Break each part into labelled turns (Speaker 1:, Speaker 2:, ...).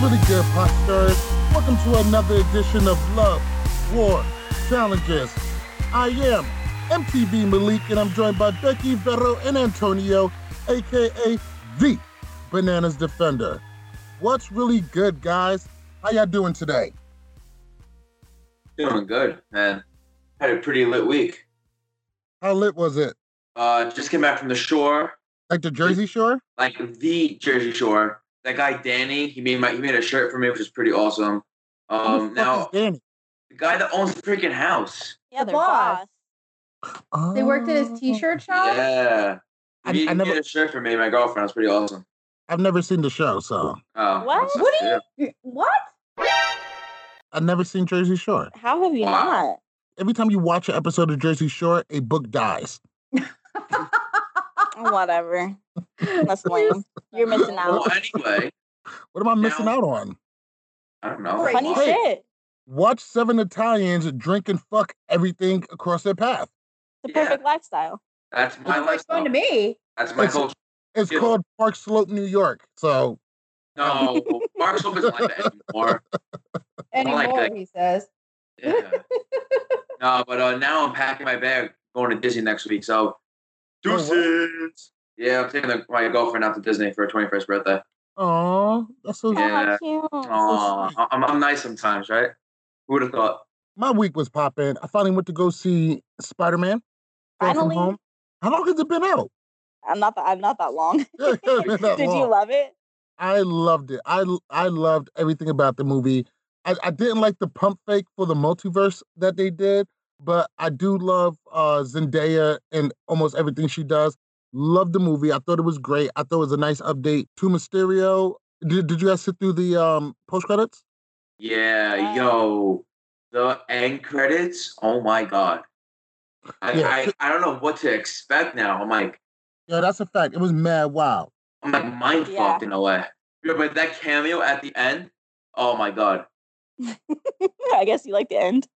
Speaker 1: really good, Posters? Welcome to another edition of Love, War, Challenges. I am MTV Malik, and I'm joined by Becky, Vero, and Antonio, aka the Bananas Defender. What's really good, guys? How y'all doing today?
Speaker 2: Doing good, man. Had a pretty lit week.
Speaker 1: How lit was it?
Speaker 2: Uh, just came back from the shore,
Speaker 1: Like the Jersey Shore?
Speaker 2: like the Jersey Shore. That guy Danny, he made my he made a shirt for me, which is pretty awesome.
Speaker 1: Who the
Speaker 2: Um,
Speaker 1: fuck
Speaker 2: now
Speaker 1: is Danny?
Speaker 2: the guy that owns the freaking house.
Speaker 3: Yeah,
Speaker 4: The
Speaker 3: their
Speaker 4: boss.
Speaker 3: boss.
Speaker 4: They worked at his t-shirt shop.
Speaker 2: Yeah,
Speaker 1: I-
Speaker 2: he,
Speaker 1: I
Speaker 2: he
Speaker 1: never-
Speaker 2: made a shirt for me and my girlfriend. It's pretty awesome.
Speaker 1: I've never seen the show, so
Speaker 2: Oh,
Speaker 3: What?
Speaker 2: that's-
Speaker 4: What do
Speaker 2: yeah.
Speaker 4: you? What?
Speaker 1: I've never seen Jersey Shore.
Speaker 3: How have you
Speaker 2: Wow.
Speaker 3: not?
Speaker 1: Every time you watch an episode of Jersey Shore, a book dies.
Speaker 3: Whatever. That's lame. You're missing
Speaker 2: Well,
Speaker 3: out.
Speaker 2: anyway,
Speaker 1: What am I missing
Speaker 2: Now-
Speaker 1: out on?
Speaker 2: I don't know.
Speaker 3: Funny
Speaker 1: Hey.
Speaker 3: shit.
Speaker 1: Watch seven Italians drink and fuck everything across their path.
Speaker 3: The
Speaker 2: Yeah.
Speaker 3: perfect lifestyle.
Speaker 2: That's my
Speaker 4: Sounds like
Speaker 2: lifestyle.
Speaker 4: fun to me.
Speaker 2: That's my
Speaker 1: It's-
Speaker 2: culture.
Speaker 1: It's
Speaker 2: Yeah.
Speaker 1: called Park Slope, New York. So
Speaker 2: No, Park Slope isn't like that anymore.
Speaker 4: Anymore,
Speaker 2: that.
Speaker 4: he says.
Speaker 2: Yeah. no, but uh, now I'm packing my bag, going to Disney next week. So,
Speaker 1: Oh,
Speaker 2: deuces. Yeah, I'm taking the, my girlfriend out to Disney for her 21st birthday.
Speaker 1: oh, that's so
Speaker 3: how
Speaker 2: Yeah.
Speaker 3: cute.
Speaker 2: Aw, I'm, I'm nice sometimes, right? Who would have thought?
Speaker 1: my week was popping. I finally went to go see Spider Man.
Speaker 3: Finally?
Speaker 1: How long has it been out?
Speaker 3: I'm not that. I'm not that long.
Speaker 1: Hasn't been that
Speaker 3: Did you love it?
Speaker 1: I loved it. I I loved everything about the movie. I, I didn't like the pump fake for the multiverse that they did, but I do love uh Zendaya and almost everything she does. Love the movie. I thought it was great. I thought it was a nice update to Mysterio. Did, did you guys sit through the um post credits?
Speaker 2: Yeah, yo, the end credits. Oh my god. I,
Speaker 1: Yeah.
Speaker 2: I, I don't know what to expect now. I'm like
Speaker 1: Yeah, that's a fact. It was mad wow.
Speaker 2: I'm like mind
Speaker 3: Yeah.
Speaker 2: fucked in a way. Yeah, but that cameo at the end. Oh my god.
Speaker 3: I guess you like the end.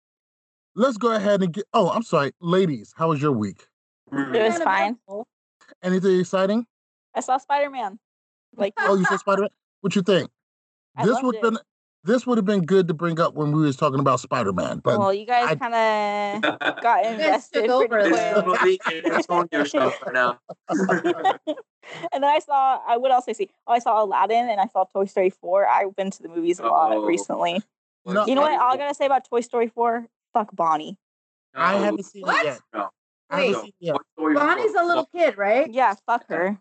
Speaker 1: Let's go ahead and get. Oh, I'm sorry, ladies. How was your week?
Speaker 2: Mm.
Speaker 3: It was fine.
Speaker 1: Anything exciting?
Speaker 3: I saw Spider Man. Like
Speaker 1: Oh, you said Spider Man. What you think?
Speaker 3: I
Speaker 1: this would
Speaker 3: it.
Speaker 1: been this would have been good to bring up when we was talking about Spider Man, but
Speaker 3: well, you guys kind of got invested
Speaker 4: over
Speaker 2: This
Speaker 4: there.
Speaker 2: is and show for now.
Speaker 3: and then I saw. I what else I see? Oh, I saw Aladdin and I saw Toy Story four. I've been to the movies a lot
Speaker 2: Oh.
Speaker 3: recently.
Speaker 1: No,
Speaker 3: You know what? All I gotta say about Toy Story four. Fuck Bonnie.
Speaker 1: I haven't seen
Speaker 4: What?
Speaker 1: it yet.
Speaker 2: No.
Speaker 1: I haven't
Speaker 4: Wait.
Speaker 1: seen it yet.
Speaker 4: Bonnie's a little kid, right?
Speaker 3: Yeah, fuck her.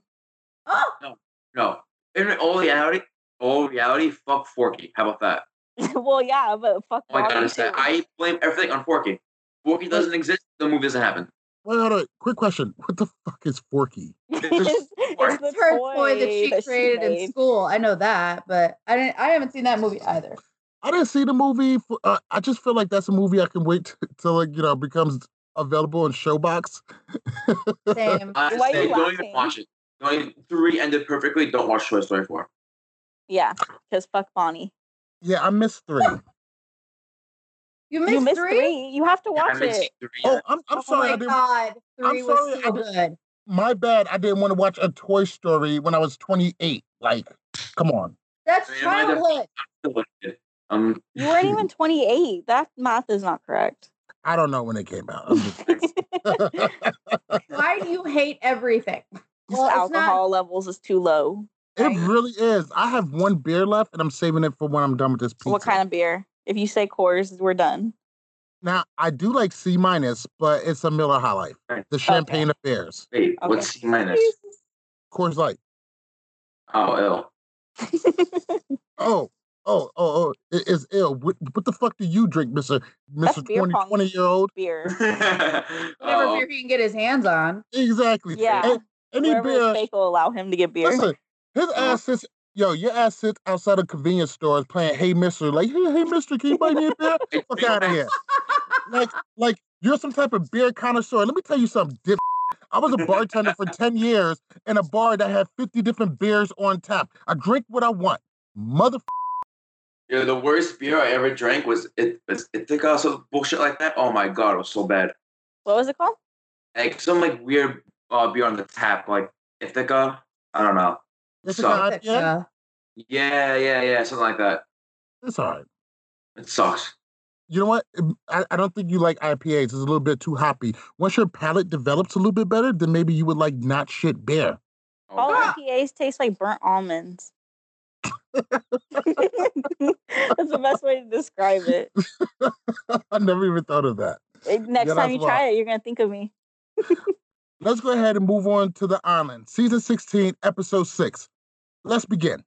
Speaker 4: Oh,
Speaker 2: No. In all reality, all reality, fuck Forky. How about that?
Speaker 3: well, yeah, but fuck
Speaker 2: Oh, I
Speaker 3: Bonnie
Speaker 2: gotta
Speaker 3: too.
Speaker 2: I blame everything on Forky. Forky doesn't exist, the movie doesn't happen.
Speaker 1: Wait, hold on. Quick question. What the fuck is Forky?
Speaker 3: it's, it's
Speaker 4: it's
Speaker 3: the
Speaker 4: her toy that she
Speaker 3: that
Speaker 4: created in school. I know that, but I didn't. I haven't seen that movie either.
Speaker 1: I didn't see the movie. For, uh, I just feel like that's a movie I can wait t- till like you know becomes available in Showbox.
Speaker 4: Same.
Speaker 2: I
Speaker 3: Why are you
Speaker 2: don't even watch it. Don't even, three ended perfectly. Don't watch Toy Story 4.
Speaker 3: Yeah, because fuck Bonnie.
Speaker 1: yeah, I missed three.
Speaker 4: You missed,
Speaker 3: you missed
Speaker 4: three?
Speaker 3: three? You have to watch
Speaker 2: haven't
Speaker 3: it.
Speaker 2: seen three
Speaker 1: Oh,
Speaker 2: yet.
Speaker 1: I'm I'm
Speaker 4: oh
Speaker 1: sorry. I
Speaker 4: my
Speaker 1: didn't.
Speaker 4: god, 3
Speaker 1: I'm
Speaker 4: was
Speaker 1: sorry, I
Speaker 4: so
Speaker 1: didn't-
Speaker 4: good.
Speaker 1: My bad. I didn't want to watch a Toy Story when I was 28. Like, come on.
Speaker 4: That's
Speaker 2: So you
Speaker 4: childhood.
Speaker 2: Um,
Speaker 3: You weren't even 28. That math is not correct.
Speaker 1: I don't know when it came out.
Speaker 4: Why do you hate everything? Well, it's not-
Speaker 3: alcohol levels is too low.
Speaker 1: it
Speaker 4: Right.
Speaker 1: really is. I have one beer left, and I'm saving it for when I'm done with this pizza.
Speaker 3: What kind of beer? If you say Coors, we're done.
Speaker 1: Now I do like C minus, but it's a Miller High Life,
Speaker 2: Right.
Speaker 1: the Champagne of Beers,
Speaker 2: wait,
Speaker 3: Okay.
Speaker 2: what's C minus?
Speaker 1: Coors Light.
Speaker 2: Oh, ill.
Speaker 1: Oh, Oh, oh, oh, it is ill. What, what the fuck do you drink, Mister Mister
Speaker 3: beer
Speaker 1: 20,
Speaker 3: pong.
Speaker 1: 20 year old?
Speaker 3: Beer.
Speaker 4: Whatever
Speaker 2: Oh,
Speaker 4: beer he can get his hands on.
Speaker 1: Exactly.
Speaker 3: Yeah.
Speaker 1: A- Any
Speaker 3: Wherever
Speaker 1: beer.
Speaker 3: his fake will allow him to get beer.
Speaker 1: Listen, his uh-huh. ass sits. Yo, your ass sits outside of convenience stores playing Hey Mister. Like, hey, hey Mister, can you buy me a beer? Fuck out of here. Like, like you're some type of beer connoisseur. Let me tell you something. Dip. I was a bartender for 10 years in a bar that had 50 different beers on tap. I drink what I want. Mother
Speaker 2: Yeah, the worst beer I ever drank was it. It, it took out some bullshit like that. Oh my god, it was so bad.
Speaker 3: What was it called?
Speaker 2: Like some like weird uh, beer on the tap, like Ithaca. I don't know.
Speaker 1: It's
Speaker 2: So-
Speaker 1: yeah,
Speaker 2: Yeah, yeah, yeah, something like that.
Speaker 1: it's all right.
Speaker 2: It sucks.
Speaker 1: You know what? I, I don't think you like IPAs. It's a little bit too hoppy. Once your palate develops a little bit better, then maybe you would like not shit beer.
Speaker 2: Oh,
Speaker 3: All
Speaker 2: God.
Speaker 3: IPAs taste like burnt almonds. That's the best way to describe it.
Speaker 1: I never even thought of that.
Speaker 3: Eh, Next
Speaker 1: Yeah,
Speaker 3: time you
Speaker 1: why.
Speaker 3: try it, you're gonna think of me.
Speaker 1: Let's go ahead and move on to The Island, season 16, episode 6. Let's begin.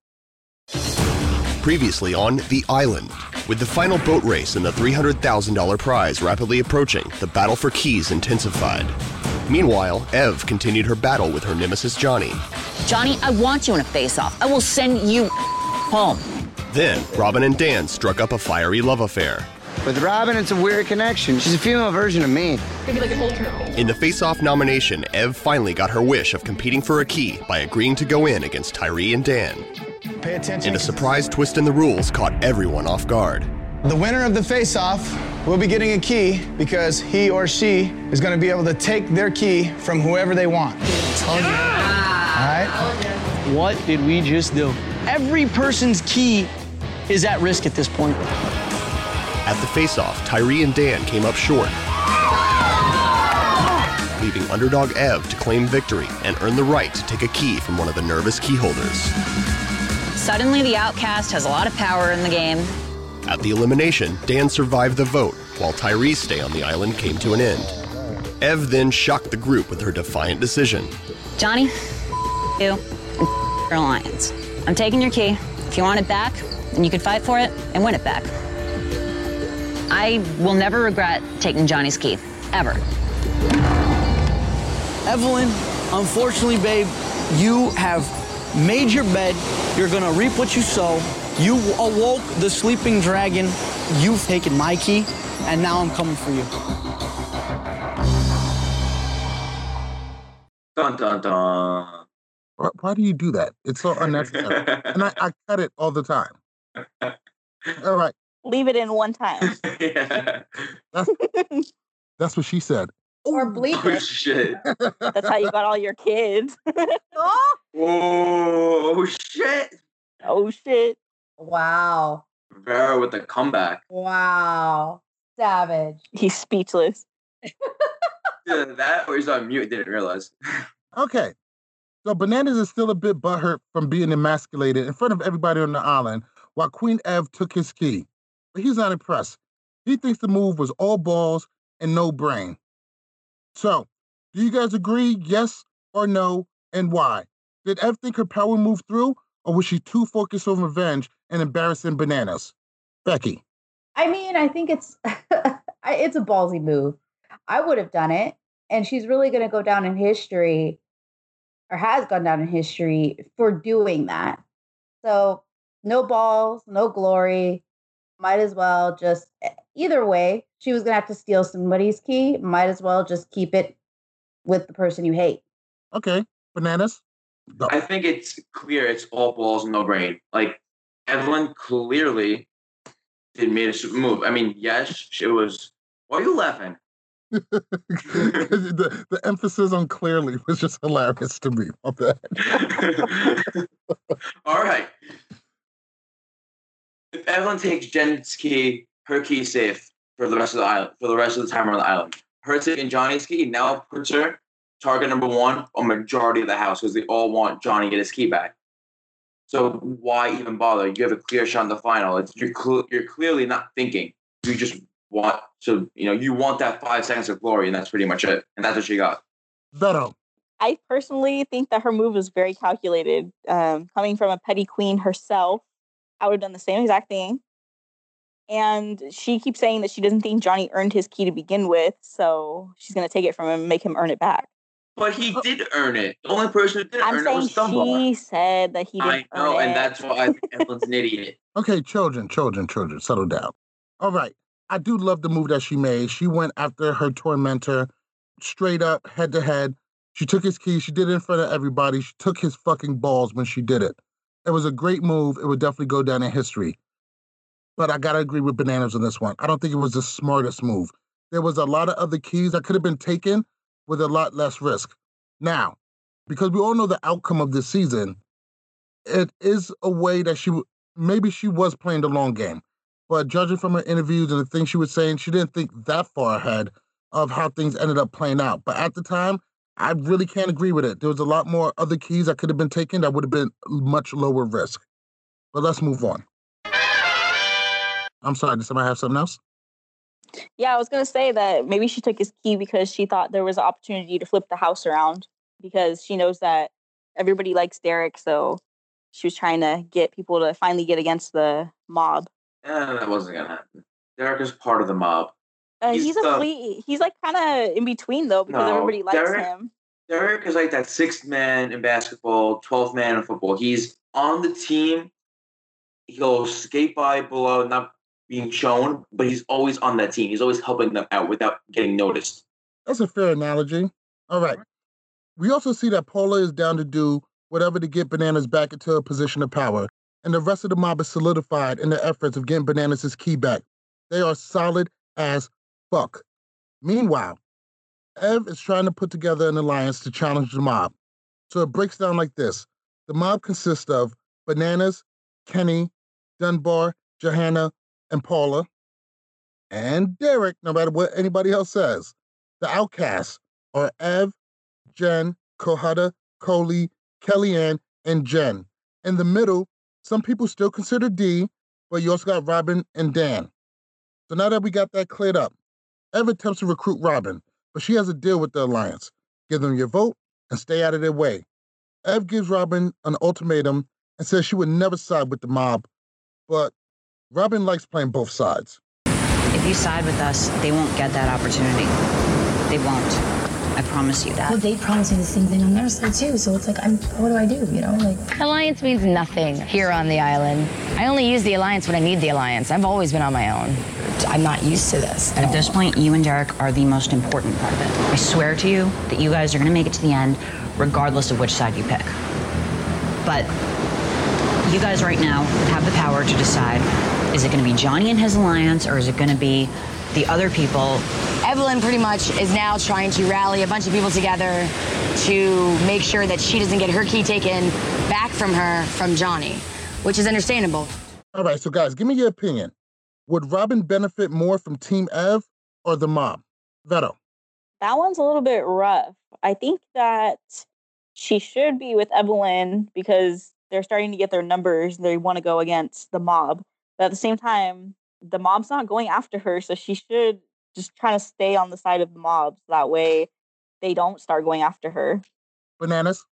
Speaker 5: Previously on The Island. With the final boat race and the $300,000 prize rapidly approaching, the battle for keys intensified. Meanwhile, Ev continued her battle with her nemesis Johnny.
Speaker 6: Johnny, I want you in a face off. I will send you home.
Speaker 5: Then, Robin and Dan struck up a fiery love affair.
Speaker 7: With Robin, it's a weird connection. She's a female version of me.
Speaker 5: In the face off nomination, Ev finally got her wish of competing for a key by agreeing to go in against Tyree and Dan.
Speaker 8: Pay attention.
Speaker 5: And a surprise twist in the rules caught everyone off guard.
Speaker 8: The winner of the face-off will be getting a key because he or she is going to be able to take their key from whoever they want. All right?
Speaker 9: What did we just do? Every person's key is at risk at this point.
Speaker 5: At the face off, Tyree and Dan came up short, leaving underdog Ev to claim victory and earn the right to take a key from one of the nervous key holders.
Speaker 6: Suddenly, the outcast has a lot of power in the game.
Speaker 5: At the elimination, Dan survived the vote, while Tyree's stay on the island came to an end. Ev then shocked the group with her defiant decision.
Speaker 6: Johnny, you, and your alliance. I'm taking your key. If you want it back, then you can fight for it and win it back. I will never regret taking Johnny's key, ever.
Speaker 9: Evelyn, unfortunately, babe, you have made your bed. You're gonna reap what you sow. You awoke the sleeping dragon. You've taken my key, and now I'm coming for you.
Speaker 2: Dun dun dun.
Speaker 1: Why, why do you do that? It's so unnecessary. and I, I cut it all the time. All right.
Speaker 3: Leave it in one time.
Speaker 2: yeah.
Speaker 1: That's, that's what she said.
Speaker 4: Or bleep
Speaker 2: Oh
Speaker 4: it.
Speaker 2: shit.
Speaker 3: That's how you got all your kids.
Speaker 4: Oh,
Speaker 2: Oh shit.
Speaker 3: oh shit.
Speaker 4: wow.
Speaker 2: Vera with the comeback.
Speaker 4: Wow. Savage.
Speaker 3: He's speechless.
Speaker 2: Yeah, that or he's on mute. Didn't realize.
Speaker 1: Okay. So Bananas is still a bit butthurt from being emasculated in front of everybody on the island while Queen Ev took his key. But he's not impressed. He thinks the move was all balls and no brain. So, do you guys agree, yes or no, and why? Did Ev think her power moved through, or was she too focused on revenge and embarrassing Bananas? Becky.
Speaker 4: I mean, I think it's it's a ballsy move. I would have done it, and she's really going to go down in history, or has gone down in history for doing that. So, no balls, no glory. Might as well just e- either way. She was going to have to steal somebody's key. Might as well just keep it with the person you hate.
Speaker 1: Okay. Bananas. Go.
Speaker 2: I think it's clear it's all balls, no brain. Like Evelyn clearly did made a super move. I mean, yes, it was. Why are you laughing?
Speaker 1: the, the emphasis on clearly was just hilarious to me.
Speaker 2: All right. If Evelyn takes Jen's key, her key safe for the rest of the island, for the rest of the time on the island. Her taking Johnny's key now puts her target number one on majority of the house because they all want Johnny to get his key back. So why even bother? You have a clear shot in the final. It's you're cl- you're clearly not thinking. You just want to, you know, you want that five seconds of glory, and that's pretty much it. And that's what she got.
Speaker 1: Veto.
Speaker 3: I personally think that her move was very calculated. Um, coming from a petty queen herself, I would have done the same exact thing. And she keeps saying that she doesn't think Johnny earned his key to begin with, so she's gonna take it from him and make him earn it back.
Speaker 2: But he did earn it. The only person who didn't
Speaker 3: I'm
Speaker 2: earn it was
Speaker 3: saying
Speaker 2: Dunbar.
Speaker 3: she said that he
Speaker 2: I
Speaker 3: didn't
Speaker 2: know,
Speaker 3: earn
Speaker 2: and
Speaker 3: it.
Speaker 2: that's why I think Evelyn's an idiot.
Speaker 1: Okay, children, children, children, settle down. All right. I do love the move that she made. She went after her tormentor straight up, head to head. She took his keys. She did it in front of everybody. She took his fucking balls when she did it. It was a great move. It would definitely go down in history. But I gotta agree with Bananas on this one. I don't think it was the smartest move. There was a lot of other keys that could have been taken with a lot less risk. Now, because we all know the outcome of this season, it is a way that she maybe she was playing the long game. But judging from her interviews and the things she was saying, she didn't think that far ahead of how things ended up playing out. But at the time, I really can't agree with it. There was a lot more other keys that could have been taken that would have been much lower risk. But let's move on. I'm sorry, did somebody have something else?
Speaker 3: Yeah, I was gonna say that maybe she took his key because she thought there was an opportunity to flip the house around because she knows that everybody likes Derek, so she was trying to get people to finally get against the mob.
Speaker 2: Eh, that wasn't gonna happen. Derek is part of the mob.
Speaker 3: Uh,
Speaker 2: He's
Speaker 3: he's, a
Speaker 2: the-
Speaker 3: flea. He's like kind of in between though because
Speaker 2: No,
Speaker 3: everybody likes
Speaker 2: Derek-
Speaker 3: him.
Speaker 2: Derek is like that sixth man in basketball, twelfth man in football. He's on the team. He'll skate by below, not being shown, but he's always on that team. He's always helping them out without getting noticed.
Speaker 1: That's a fair analogy. All right. We also see that Paula is down to do whatever to get Bananas back into a position of power, and the rest of the mob is solidified in their efforts of getting Bananas' key back. They are solid as fuck. Meanwhile, Ev is trying to put together an alliance to challenge the mob. So it breaks down like this the mob consists of Bananas, Kenny, Dunbar, Johanna, and Paula, and Derek, no matter what anybody else says. The outcasts are Ev, Jen, Kohada, Coley, Kellyanne, and Jen. In the middle, some people still consider D, but you also got Robin and Dan. So now that we got that cleared up, Ev attempts to recruit Robin, but she has a deal with the Alliance. Give them your vote and stay out of their way. Ev gives Robin an ultimatum and says she would never side with the mob, but Robin likes playing both sides.
Speaker 6: If you side with us, they won't get that opportunity. They won't. I promise you that.
Speaker 10: Well, they promised me the same thing on their side too. So it's like, I'm. What do I do? You know, like.
Speaker 11: Alliance means nothing here on the island. I only use the alliance when I need the alliance. I've always been on my own.
Speaker 10: I'm not used to this.
Speaker 6: At this point, you and Derek are the most important part of it. I swear to you that you guys are going to make it to the end, regardless of which side you pick. But you guys right now have the power to decide is it going to be Johnny and his alliance, or is it going to be the other people?
Speaker 11: Evelyn pretty much is now trying to rally a bunch of people together to make sure that she doesn't get her key taken back from her from Johnny, which is understandable.
Speaker 1: All right, so guys, give me your opinion. Would Robin benefit more from Team Ev or the mob? Veto.
Speaker 3: That one's a little bit rough. I think that she should be with Evelyn because they're starting to get their numbers. They want to go against the mob. But at the same time, the mob's not going after her. So she should just trying to stay on the side of the mob. So that way they don't start going after her.
Speaker 1: Bananas.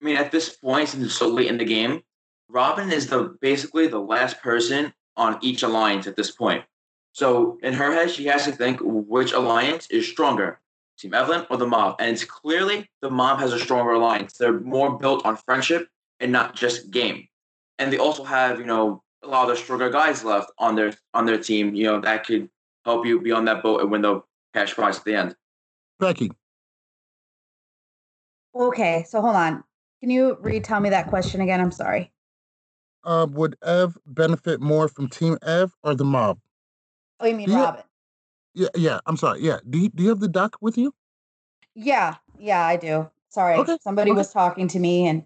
Speaker 2: I mean, at this point, since it's so late in the game, Robin is the basically the last person on each alliance at this point. So in her head, she has to think which alliance is stronger, Team Evelyn or the mob. And it's clearly the mob has a stronger alliance. They're more built on friendship and not just game. And they also have, you know, a lot of the stronger guys left on their on their team. You know, that could help you be on that boat and win the cash prize at the end.
Speaker 1: Becky.
Speaker 4: Okay, so hold on. Can you retell me that question again? I'm sorry.
Speaker 1: Uh, would Ev benefit more from Team Ev or the mob?
Speaker 4: Oh, you mean
Speaker 1: Do you- Yeah, yeah. I'm sorry. Yeah. Do you, do you have the doc with you?
Speaker 4: Yeah, yeah, I do. Sorry,
Speaker 1: Okay,
Speaker 4: somebody
Speaker 1: okay.
Speaker 4: was talking to me and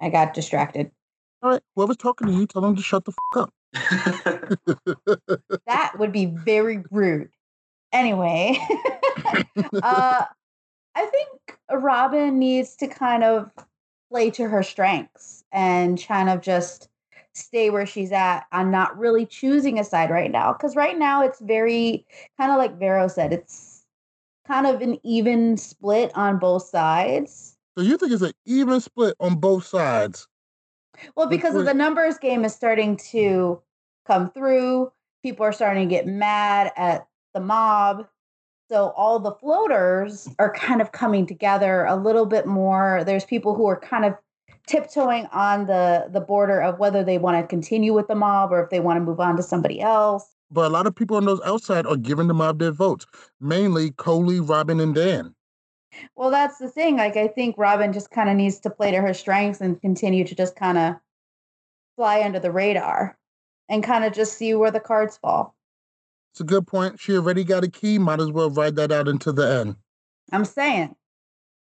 Speaker 4: I got distracted.
Speaker 1: All right. Whoever's talking to you, tell them to shut the fuck up.
Speaker 4: That would be very rude. Anyway, uh, I think Robin needs to kind of play to her strengths and kind of just stay where she's at on not really choosing a side right now. Because right now it's very kind of like Vero said, it's kind of an even split on both sides.
Speaker 1: So you think it's an even split on both sides?
Speaker 4: Well, because of the numbers game is starting to come through. People are starting to get mad at the mob. So all the floaters are kind of coming together a little bit more. There's people who are kind of tiptoeing on the the border of whether they want to continue with the mob or if they want to move on to somebody else.
Speaker 1: But a lot of people on those outside are giving the mob their votes, mainly Coley, Robin, and Dan.
Speaker 4: Well, that's the thing. Like, I think Robin just kind of needs to play to her strengths and continue to just kind of fly under the radar and kind of just see where the cards fall.
Speaker 1: It's a good point. She already got a key. Might as well ride that out into the end.
Speaker 4: I'm saying,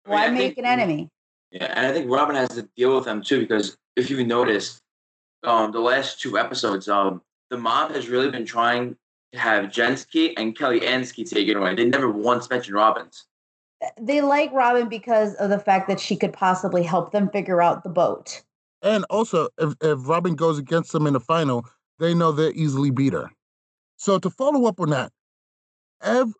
Speaker 4: why
Speaker 2: I
Speaker 4: make
Speaker 2: think-
Speaker 4: an enemy?
Speaker 2: Yeah, and I think Robin has to deal with them too because if you noticed, um, the last two episodes, um, the mob has really been trying to have Jensky and Kelly Ansky taken away. They never once mentioned Robin's.
Speaker 4: They like Robin because of the fact that she could possibly help them figure out the boat.
Speaker 1: And also, if, if Robin goes against them in the final, they know they'll easily beat her. So to follow up on that, Ev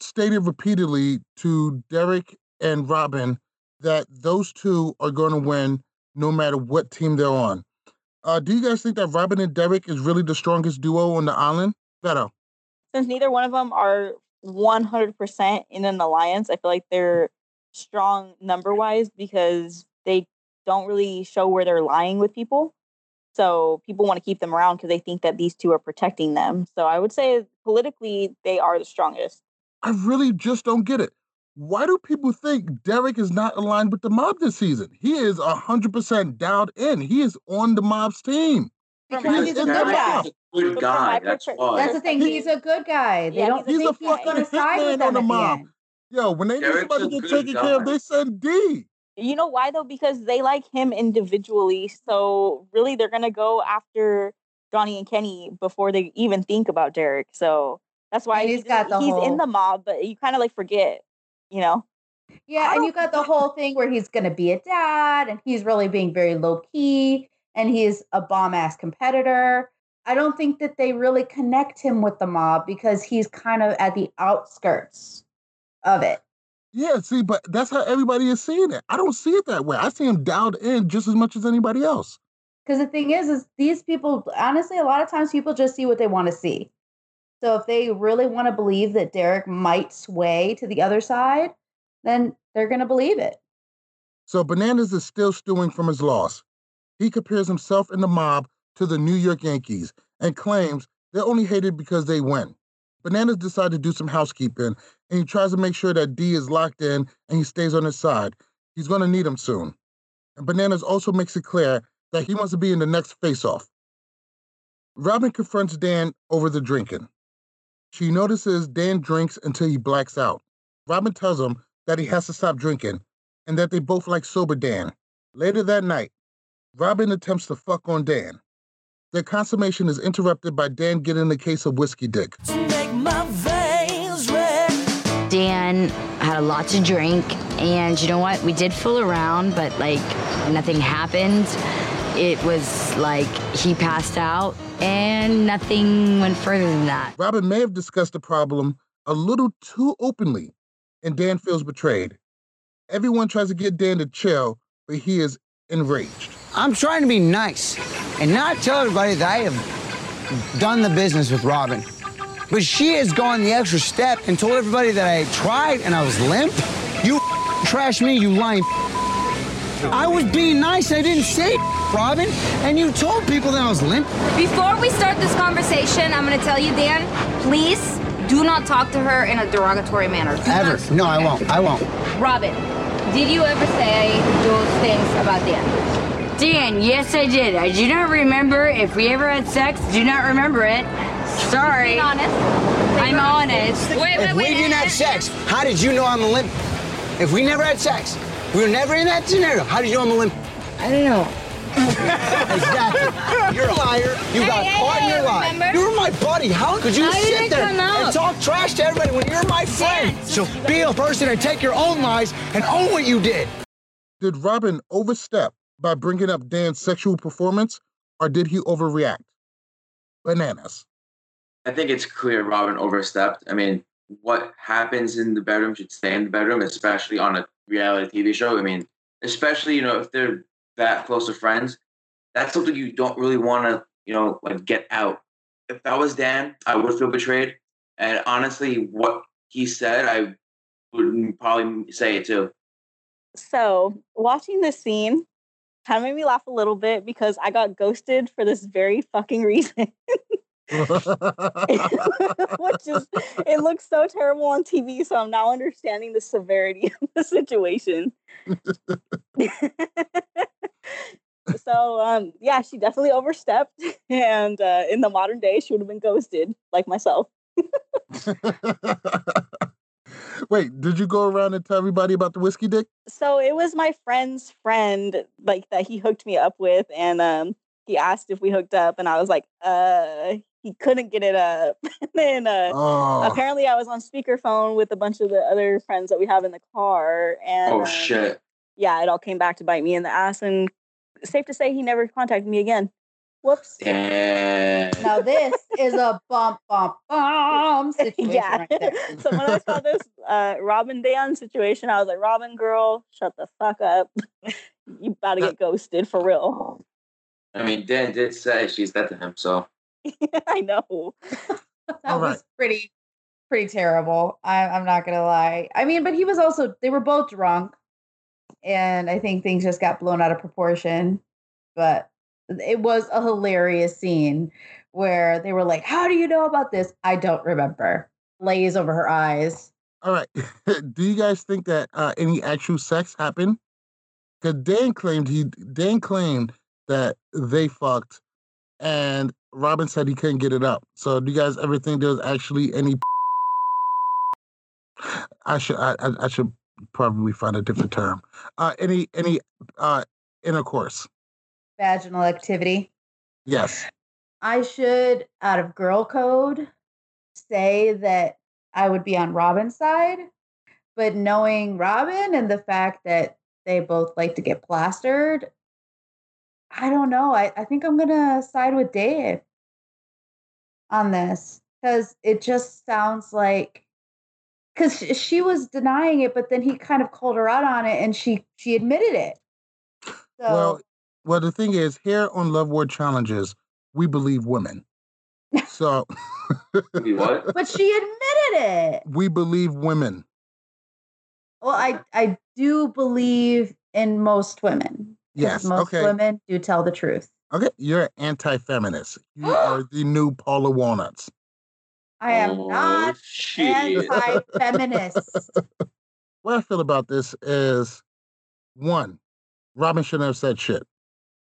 Speaker 1: stated repeatedly to Derek and Robin that those two are going to win no matter what team they're on. Uh, do you guys think that Robin and Derek is really the strongest duo on the island? Beto.
Speaker 3: Since neither one of them are 100% in an alliance, I feel like they're strong number wise because they don't really show where they're lying with people. So people want to keep them around because they think that these two are protecting them. So I would say politically, they are the strongest.
Speaker 1: I really just don't get it. Why do people think Derek is not aligned with the mob this season? He is 100% dialed in. He is on the mob's team.
Speaker 4: Because
Speaker 1: He
Speaker 4: he's a good
Speaker 1: the
Speaker 4: guy.
Speaker 1: mob.
Speaker 2: Good guy. That's.
Speaker 4: That's the thing. He's a good guy. They
Speaker 3: Yeah,
Speaker 4: don't
Speaker 3: he's a
Speaker 4: think
Speaker 3: good
Speaker 4: he's
Speaker 3: guy.
Speaker 4: going side
Speaker 1: Hitman on the
Speaker 4: at the
Speaker 1: mob.
Speaker 4: end.
Speaker 1: Yo, when they need
Speaker 2: Derek's
Speaker 1: somebody to get
Speaker 2: good
Speaker 1: taken care of, they send D.
Speaker 3: You know why though? Because they like him individually. So really, they're gonna go after Johnny and Kenny before they even think about Derek. So that's why
Speaker 4: And he's
Speaker 3: he's,
Speaker 4: got the
Speaker 3: he's
Speaker 4: whole-
Speaker 3: in the mob, but you kind of like forget, you know.
Speaker 4: Yeah, and you got the whole thing where he's going to be a dad and he's really being very low key and he's a bomb ass competitor. I don't think that they really connect him with the mob because he's kind of at the outskirts of it.
Speaker 1: Yeah, see, but that's how everybody is seeing it. I don't see it that way. I see him dialed in just as much as anybody else.
Speaker 4: Because the thing is, is these people, honestly, a lot of times people just see what they want to see. So if they really want to believe that Derek might sway to the other side, then they're going to believe it.
Speaker 1: So Bananas is still stewing from his loss. He compares himself and the mob to the New York Yankees and claims they're only hated because they win. Bananas decides to do some housekeeping and he tries to make sure that D is locked in and he stays on his side. He's going to need him soon. And Bananas also makes it clear that he wants to be in the next face-off. Robin confronts Dan over the drinking. She notices Dan drinks until he blacks out. Robin tells him that he has to stop drinking and that they both like sober Dan. Later that night, Robin attempts to fuck on Dan. Their consummation is interrupted by Dan getting a case of whiskey dick.
Speaker 11: Dan had a lot to drink, and you know what? We did fool around, but like nothing happened. It was like he passed out, and nothing went further than that.
Speaker 1: Robin may have discussed the problem a little too openly, and Dan feels betrayed. Everyone tries to get Dan to chill, but he is enraged.
Speaker 7: I'm trying to be nice and not tell everybody that I have done the business with Robin. But she has gone the extra step and told everybody that I tried and I was limp. You trash me, you lying. I was being nice. I didn't say Robin, and you told people that I was limp.
Speaker 12: Before we start this conversation, I'm going to tell you, Dan, please do not talk to her in a derogatory manner. Do
Speaker 7: Ever?
Speaker 12: not-
Speaker 7: No, I won't. I won't.
Speaker 12: Robin, did you ever say those things about Dan?
Speaker 11: Dan, yes, I did. I do not remember if we ever had sex. Do not remember it. Sorry.
Speaker 12: Be honest.
Speaker 11: I'm honest.
Speaker 12: Wait, wait,
Speaker 7: If we didn't have sex, how did you know I'm a limp? If we never had sex, we were never in that scenario. How did you know I'm a limp?
Speaker 11: I don't know.
Speaker 7: exactly. You're a liar. You got
Speaker 12: hey,
Speaker 7: caught in
Speaker 12: hey,
Speaker 7: your lie. You were my buddy. How could you
Speaker 12: How
Speaker 7: sit
Speaker 12: it
Speaker 7: there and talk trash to everybody when you're my friend? So be a person and take your own lies and own what you did.
Speaker 1: Did Robin overstep by bringing up Dan's sexual performance, or did he overreact? Bananas.
Speaker 2: I think it's clear Robin overstepped. I mean, what happens in the bedroom should stay in the bedroom, especially on a reality TV show. I mean, especially, you know, if they're that close of friends, that's something you don't really want to, you know, like get out. If that was Dan, I would feel betrayed. And honestly, what he said, I would probably say it too.
Speaker 3: So watching this scene kind of made me laugh a little bit because I got ghosted for this very fucking reason. Which is it looks so terrible on TV, so I'm now understanding the severity of the situation. so um yeah, she definitely overstepped and uh, in the modern day she would have been ghosted like myself.
Speaker 1: Wait, did you go around and tell everybody about the whiskey dick?
Speaker 3: So it was my friend's friend like that he hooked me up with and um he asked if we hooked up and I was like, uh he couldn't get it up. and then uh
Speaker 1: Oh.
Speaker 3: apparently I was on speakerphone with a bunch of the other friends that we have in the car and
Speaker 2: Oh
Speaker 3: um,
Speaker 2: shit.
Speaker 3: yeah, it all came back to bite me in the ass and safe to say he never contacted me again. Whoops.
Speaker 2: Damn.
Speaker 4: Now this is a bump, bump, bump situation
Speaker 3: yeah.
Speaker 4: right there.
Speaker 3: so when I saw this uh, Robin Dan situation, I was like, Robin girl, shut the fuck up. you about to get ghosted for real.
Speaker 2: I mean, Dan did say she's dead to him, so
Speaker 3: I know.
Speaker 4: That
Speaker 1: All right.
Speaker 4: was pretty, pretty terrible. I, I'm not gonna lie. I mean, but he was also. They were both drunk, and I think things just got blown out of proportion. But it was a hilarious scene where they were like, "How do you know about this?" I don't remember. Lays over her eyes.
Speaker 1: All right. Do you guys think that uh, any actual sex happened? Because Dan claimed he Dan claimed that they fucked, and Robin said he couldn't get it up. So do you guys ever think there was actually any? I should I, I, should probably find a different term. Uh, any any uh, intercourse?
Speaker 4: Vaginal activity.
Speaker 1: Yes.
Speaker 4: I should, out of girl code, say that I would be on Robin's side. But knowing Robin and the fact that they both like to get plastered, I don't know. I, I think I'm going to side with Dave on this because it just sounds like. Because she was denying it, but then he kind of called her out on it, and she she admitted it. So
Speaker 1: Well, well, the thing is, here on Love War Challenges, we believe women. So
Speaker 2: what?
Speaker 4: but she admitted it.
Speaker 1: we believe women.
Speaker 4: Well, I I do believe in most women.
Speaker 1: Yes,
Speaker 4: most
Speaker 1: okay.
Speaker 4: women do tell the truth.
Speaker 1: Okay, you're anti-feminist. You are the new Paula Walnuts.
Speaker 4: I am
Speaker 2: Oh,
Speaker 4: not
Speaker 2: shit.
Speaker 4: anti-feminist.
Speaker 1: What I feel about this is one, Robin shouldn't have said shit.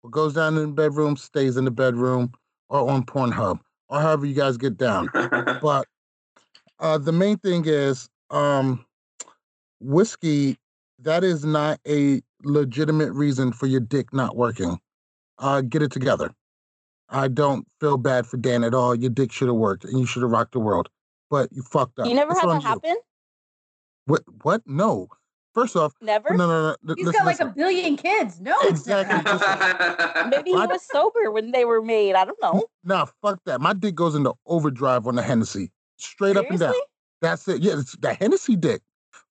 Speaker 1: What goes down in the bedroom stays in the bedroom or on Pornhub or however you guys get down. but uh, the main thing is um, whiskey. That is not a legitimate reason for your dick not working. Uh, get it together. I don't feel bad for Dan at all. Your dick should have worked and you should have rocked the world, but you fucked up.
Speaker 3: You never
Speaker 1: It's
Speaker 3: had
Speaker 1: on
Speaker 3: that
Speaker 1: you.
Speaker 3: happen?
Speaker 1: What? What? No. First off,
Speaker 3: Never?
Speaker 1: no, no, no. no,
Speaker 4: He's
Speaker 1: listen,
Speaker 4: got like
Speaker 1: listen.
Speaker 4: a billion kids. No, it's never
Speaker 1: Exactly.
Speaker 3: Maybe he
Speaker 1: What?
Speaker 3: was sober when they were made. I don't know.
Speaker 1: Nah, fuck that. My dick goes into overdrive on the Hennessy, straight up and down. That's it. Yeah, it's the Hennessy dick.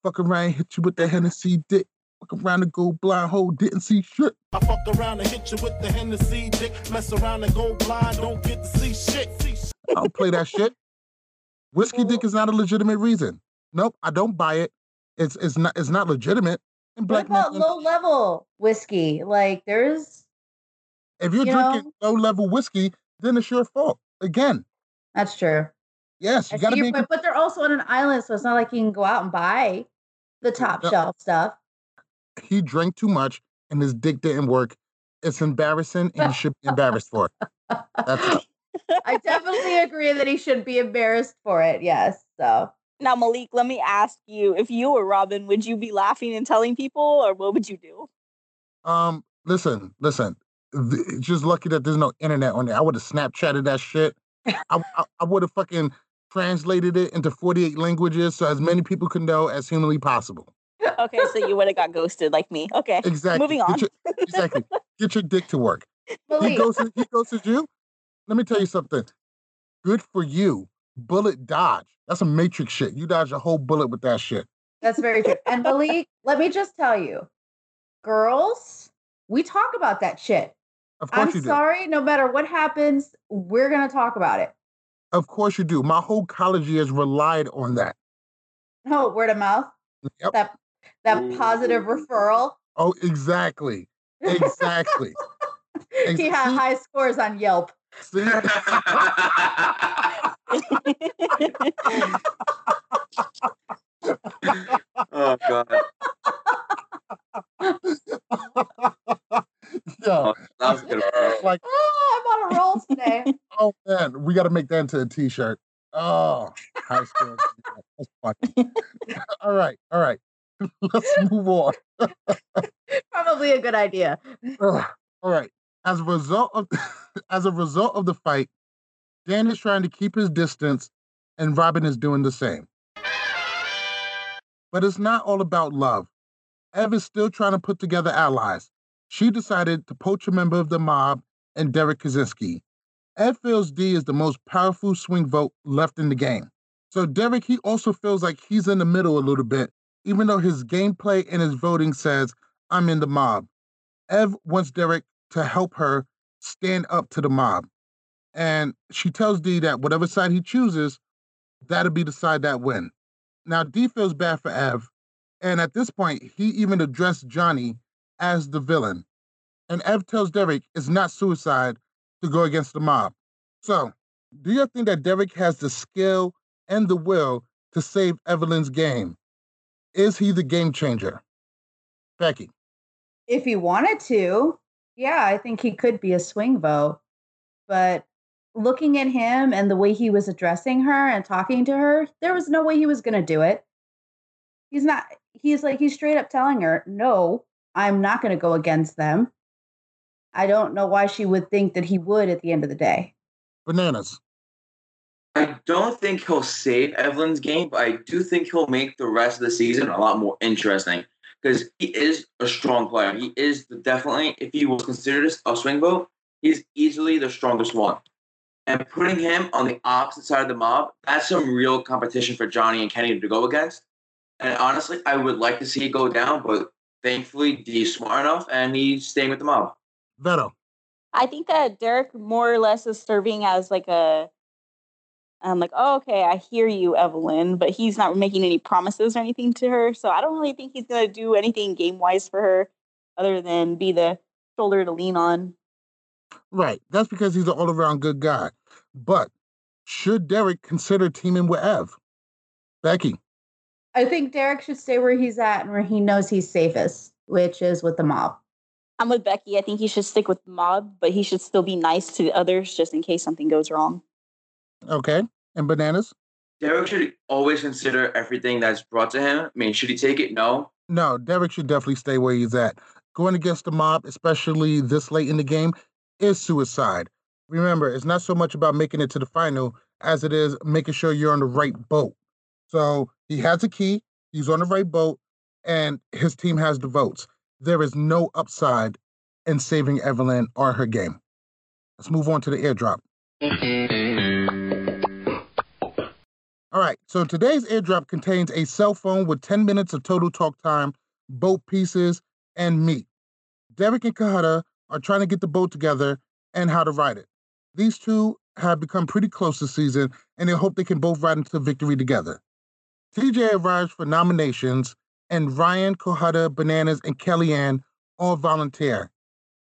Speaker 1: Fuck around, hit you with the Hennessy dick. Fuck around and go blind hole, didn't see shit.
Speaker 13: I fuck around and hit you with the Hennessy dick. Mess around and go blind, don't get to see shit. See shit.
Speaker 1: I don't play that shit. Whiskey dick is not a legitimate reason. Nope, I don't buy it. It's it's not it's not legitimate. And
Speaker 4: What
Speaker 1: black men,
Speaker 4: about low level whiskey? Like there's
Speaker 1: if you're
Speaker 4: you
Speaker 1: drinking low level whiskey, then it's your fault. Again,
Speaker 4: that's true.
Speaker 1: yes, you gotta be.
Speaker 4: point, but they're also on an island, so it's not like you can go out and buy the top
Speaker 1: no.
Speaker 4: shelf stuff.
Speaker 1: He drank too much and his dick didn't work. It's embarrassing and you should be embarrassed for it. That's it.
Speaker 4: I definitely agree that he should be embarrassed for it. Yes. So
Speaker 3: Now, Malik, let me ask you if you were Robin, would you be laughing and telling people, or what would you do?
Speaker 1: Um, listen, listen. th- just lucky that there's no internet on there. I would have Snapchatted that shit. I, I, I would have fucking translated it into 48 languages so as many people could know as humanly possible.
Speaker 3: Okay, so you would have got ghosted like me. Okay.
Speaker 1: Exactly.
Speaker 3: Moving on.
Speaker 1: Get your, exactly. Get your dick to work. He
Speaker 4: Malik.
Speaker 1: He goes to you. Let me tell you something. Good for you. Bullet dodge. That's a matrix shit. You dodge a whole bullet with that shit.
Speaker 4: that's very true. And Malik, let me just tell you, girls, we talk about that shit.
Speaker 1: Of course
Speaker 4: I'm
Speaker 1: you do.
Speaker 4: sorry. No matter what happens, we're gonna talk about it.
Speaker 1: Of course you do. My whole college years relied on that.
Speaker 4: Oh, word of mouth.
Speaker 1: Yep.
Speaker 4: That that positive referral.
Speaker 1: Oh, exactly. Exactly.
Speaker 4: he had high scores on Yelp.
Speaker 1: See?
Speaker 2: oh god.
Speaker 1: Yo, oh,
Speaker 2: that was good. bro.
Speaker 1: like,
Speaker 4: Oh, I'm on a roll today.
Speaker 1: oh man, we got to make that into a t-shirt. Oh, high school. That's funny. all right, all right. Let's move on.
Speaker 4: Probably a good idea.
Speaker 1: All right. As a result of as a result of the fight, Dan is trying to keep his distance, and Robin is doing the same. But it's not all about love. Ev is still trying to put together allies. She decided to poach a member of the mob and Derek Kaczynski. Ev feels D is the most powerful swing vote left in the game. So Derek, he also feels like he's in the middle a little bit, even though his gameplay and his voting says, I'm in the mob. Ev wants Derek to help her stand up to the mob. And she tells D that whatever side he chooses, that'll be the side that win. Now D feels bad for Ev, and at this point, he even addressed Johnny as the villain. And Ev tells Derek it's not suicide to go against the mob. So, do you think that Derek has the skill and the will to save Evelyn's game? Is he the game changer? Becky.
Speaker 4: If he wanted to, yeah, I think he could be a swing vote. But looking at him and the way he was addressing her and talking to her, there was no way he was going to do it. He's not, he's like, he's straight up telling her, no, I'm not going to go against them. I don't know why she would think that he would at the end of the day.
Speaker 1: Bananas.
Speaker 2: I don't think he'll save Evelyn's game, but I do think he'll make the rest of the season a lot more interesting because he is a strong player. He is definitely, if he was considered a swing vote, he's easily the strongest one. And putting him on the opposite side of the mob, that's some real competition for Johnny and Kenny to go against. And honestly, I would like to see it go down, but thankfully, D's smart enough and he's staying with the mob.
Speaker 1: Veto.
Speaker 3: I think that Derek more or less is serving as like a I'm like, oh, okay, I hear you, Evelyn, but he's not making any promises or anything to her. So I don't really think he's gonna do anything game wise for her other than be the shoulder to lean on.
Speaker 1: Right. That's because he's an all around good guy. But should Derek consider teaming with Ev? Becky.
Speaker 4: I think Derek should stay where he's at and where he knows he's safest, which is with the mob.
Speaker 3: I'm with Becky. I think he should stick with the mob, but he should still be nice to the others just in case something goes wrong.
Speaker 1: Okay. And bananas?
Speaker 2: Derek should always consider everything that's brought to him. I mean, should he take it? No.
Speaker 1: No, Derek should definitely stay where he's at. Going against the mob, especially this late in the game, is suicide. Remember, it's not so much about making it to the final as it is making sure you're on the right boat. So he has a key, he's on the right boat, and his team has the votes. There is no upside in saving Evelyn or her game. Let's move on to the airdrop. All right, so today's airdrop contains a cell phone with 10 minutes of total talk time, boat pieces, and meat. Derek and Kahada are trying to get the boat together and how to ride it. These two have become pretty close this season, and they hope they can both ride into victory together. TJ arrives for nominations, and Ryan, Kohada, Bananas, and Kellyanne all volunteer.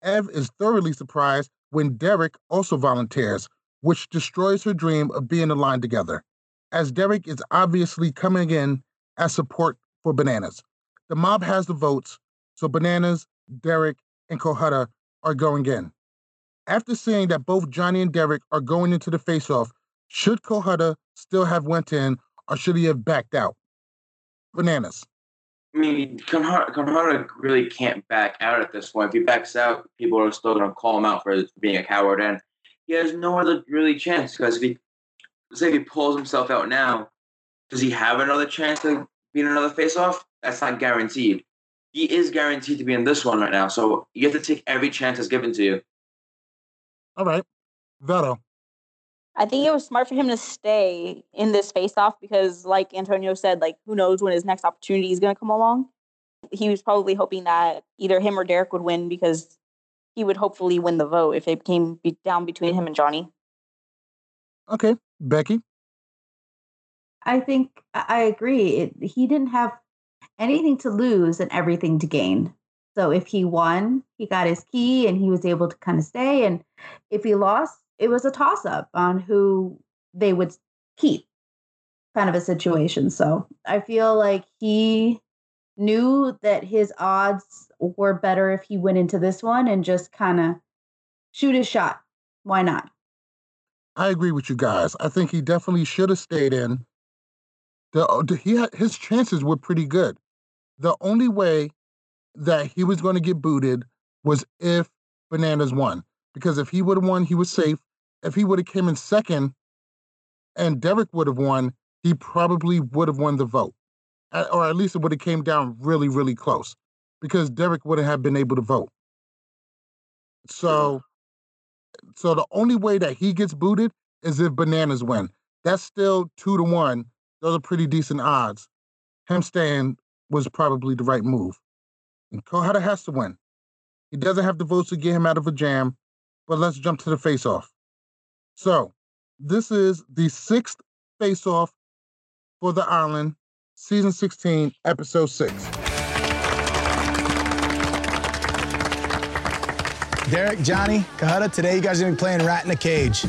Speaker 1: Ev is thoroughly surprised when Derek also volunteers, which destroys her dream of being aligned together, as Derek is obviously coming in as support for Bananas. The mob has the votes, so Bananas, Derek, and Kohada are going in. After seeing that both Johnny and Derek are going into the face-off, should Kohada still have went in, or should he have backed out? Bananas.
Speaker 2: I mean, Conrad really can't back out at this point. If he backs out, people are still going to call him out for being a coward, and he has no other really chance because if he say if he pulls himself out now, does he have another chance to be in another face-off? That's not guaranteed. He is guaranteed to be in this one right now, so you have to take every chance that's given to you.
Speaker 1: All right. Veto.
Speaker 3: I think it was smart for him to stay in this face off because, like Antonio said, like who knows when his next opportunity is going to come along. He was probably hoping that either him or Derek would win because he would hopefully win the vote if it came be- down between him and Johnny.
Speaker 1: Okay, Becky.
Speaker 4: I think I I agree. It, he didn't have anything to lose and everything to gain. So if he won, he got his key and he was able to kind of stay. And if he lost, it was a toss up on who they would keep, kind of a situation. So I feel like he knew that his odds were better if he went into this one and just kind of shoot his shot. Why not?
Speaker 1: I agree with you guys. I think he definitely should have stayed in. The, uh, the he had, his chances were pretty good. The only way that he was going to get booted was if Bananas won, because if he would have won, he was safe. If he would have came in second, and Derrick would have won, he probably would have won the vote, or at least it would have came down really, really close, because Derrick wouldn't have been able to vote. So so the only way that he gets booted is if bananas win. That's still two to one. Those are pretty decent odds. Him staying was probably the right move. And Cohutta has to win. He doesn't have the votes to get him out of a jam, but let's jump to the face off. So this is the sixth face off for the island, season 16, episode six.
Speaker 8: Derrick, Johnny, Cohutta, today you guys are gonna be playing Rat in a Cage.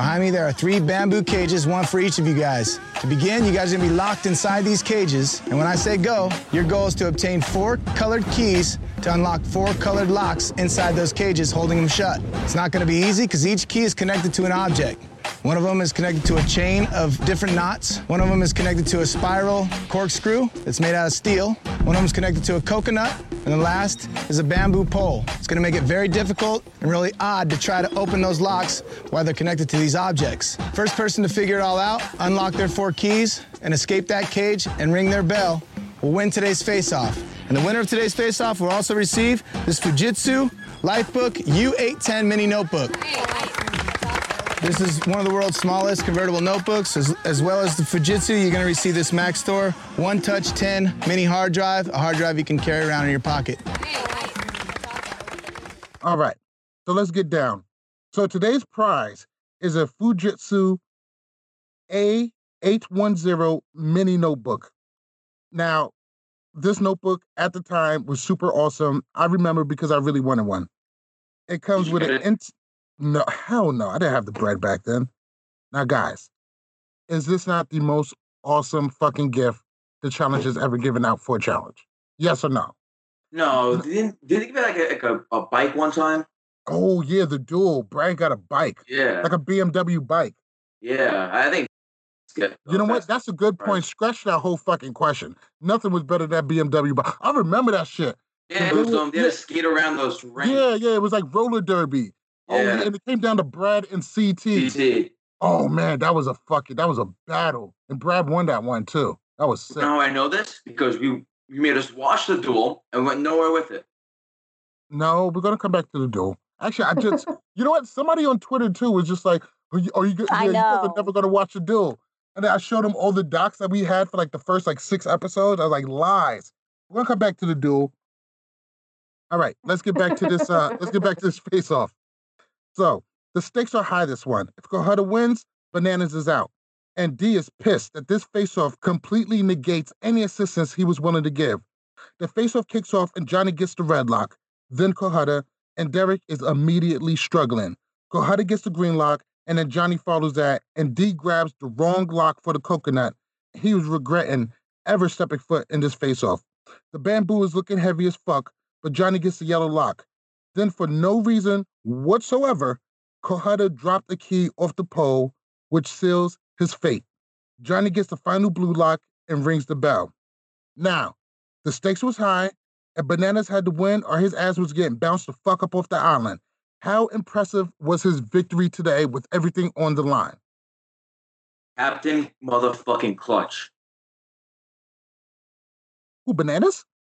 Speaker 8: Behind me, there are three bamboo cages, one for each of you guys. To begin, you guys are gonna be locked inside these cages, and when I say go, your goal is to obtain four colored keys to unlock four colored locks inside those cages, holding them shut. It's not gonna be easy because each key is connected to an object. One of them is connected to a chain of different knots. One of them is connected to a spiral corkscrew that's made out of steel. One of them is connected to a coconut. And the last is a bamboo pole. It's gonna make it very difficult and really odd to try to open those locks while they're connected to these objects. First person to figure it all out, unlock their four keys, and escape that cage and ring their bell will win today's face-off. And the winner of today's face-off will also receive this Fujitsu Lifebook U810 mini notebook. This is one of the world's smallest convertible notebooks, as, as well as the Fujitsu. You're going to receive this Maxtor One Touch 10 mini hard drive, a hard drive you can carry around in your pocket.
Speaker 1: All right. So let's get down. So today's prize is a Fujitsu A810 mini notebook. Now, this notebook at the time was super awesome. I remember because I really wanted one. It comes with an int- no, hell no. I didn't have the bread back then. Now, guys, is this not the most awesome fucking gift the challenge has ever given out for a challenge? Yes or no?
Speaker 2: No, didn't did they give it like a like a, a bike one time?
Speaker 1: Oh yeah, the duel. Brian got a bike.
Speaker 2: Yeah.
Speaker 1: Like a BMW bike.
Speaker 2: Yeah, I think it's good.
Speaker 1: You know what? That's a good point. Scratch that whole fucking question. Nothing was better than that BMW bike. I remember that shit.
Speaker 2: Yeah, it was um, they had to skate around those rings.
Speaker 1: Yeah, yeah, it was like roller derby. Oh,
Speaker 2: Yeah.
Speaker 1: yeah, and it came down to Brad and CT.
Speaker 2: CT.
Speaker 1: Oh man, that was a fucking that was a battle. And Brad won that one too. That was sick.
Speaker 2: Now I know this because you you made us watch the duel and went nowhere with it.
Speaker 1: No, we're gonna come back to the duel. Actually, I just you know what? Somebody on Twitter too was just like, "Are you, are you, go-
Speaker 3: I
Speaker 1: yeah, you guys are never gonna watch the duel?" And then I showed them all the docs that we had for like the first like six episodes. I was like, "Lies." We're gonna come back to the duel. All right, let's get back to this. Uh, let's get back to this face off. So the stakes are high this one. If Cohutta wins, Bananas is out. And D is pissed that this face off completely negates any assistance he was willing to give. The face off kicks off and Johnny gets the red lock, then Cohutta, and Derrick is immediately struggling. Cohutta gets the green lock, and then Johnny follows that, and D grabs the wrong lock for the coconut. He was regretting ever stepping foot in this face off. The bamboo is looking heavy as fuck, but Johnny gets the yellow lock. Then, for no reason whatsoever, Cohutta dropped the key off the pole, which seals his fate. Johnny gets the final blue lock and rings the bell. Now, the stakes was high, and Bananas had to win or his ass was getting bounced the fuck up off the island. How impressive was his victory today with everything on the line?
Speaker 2: Captain motherfucking clutch.
Speaker 1: Who, Bananas?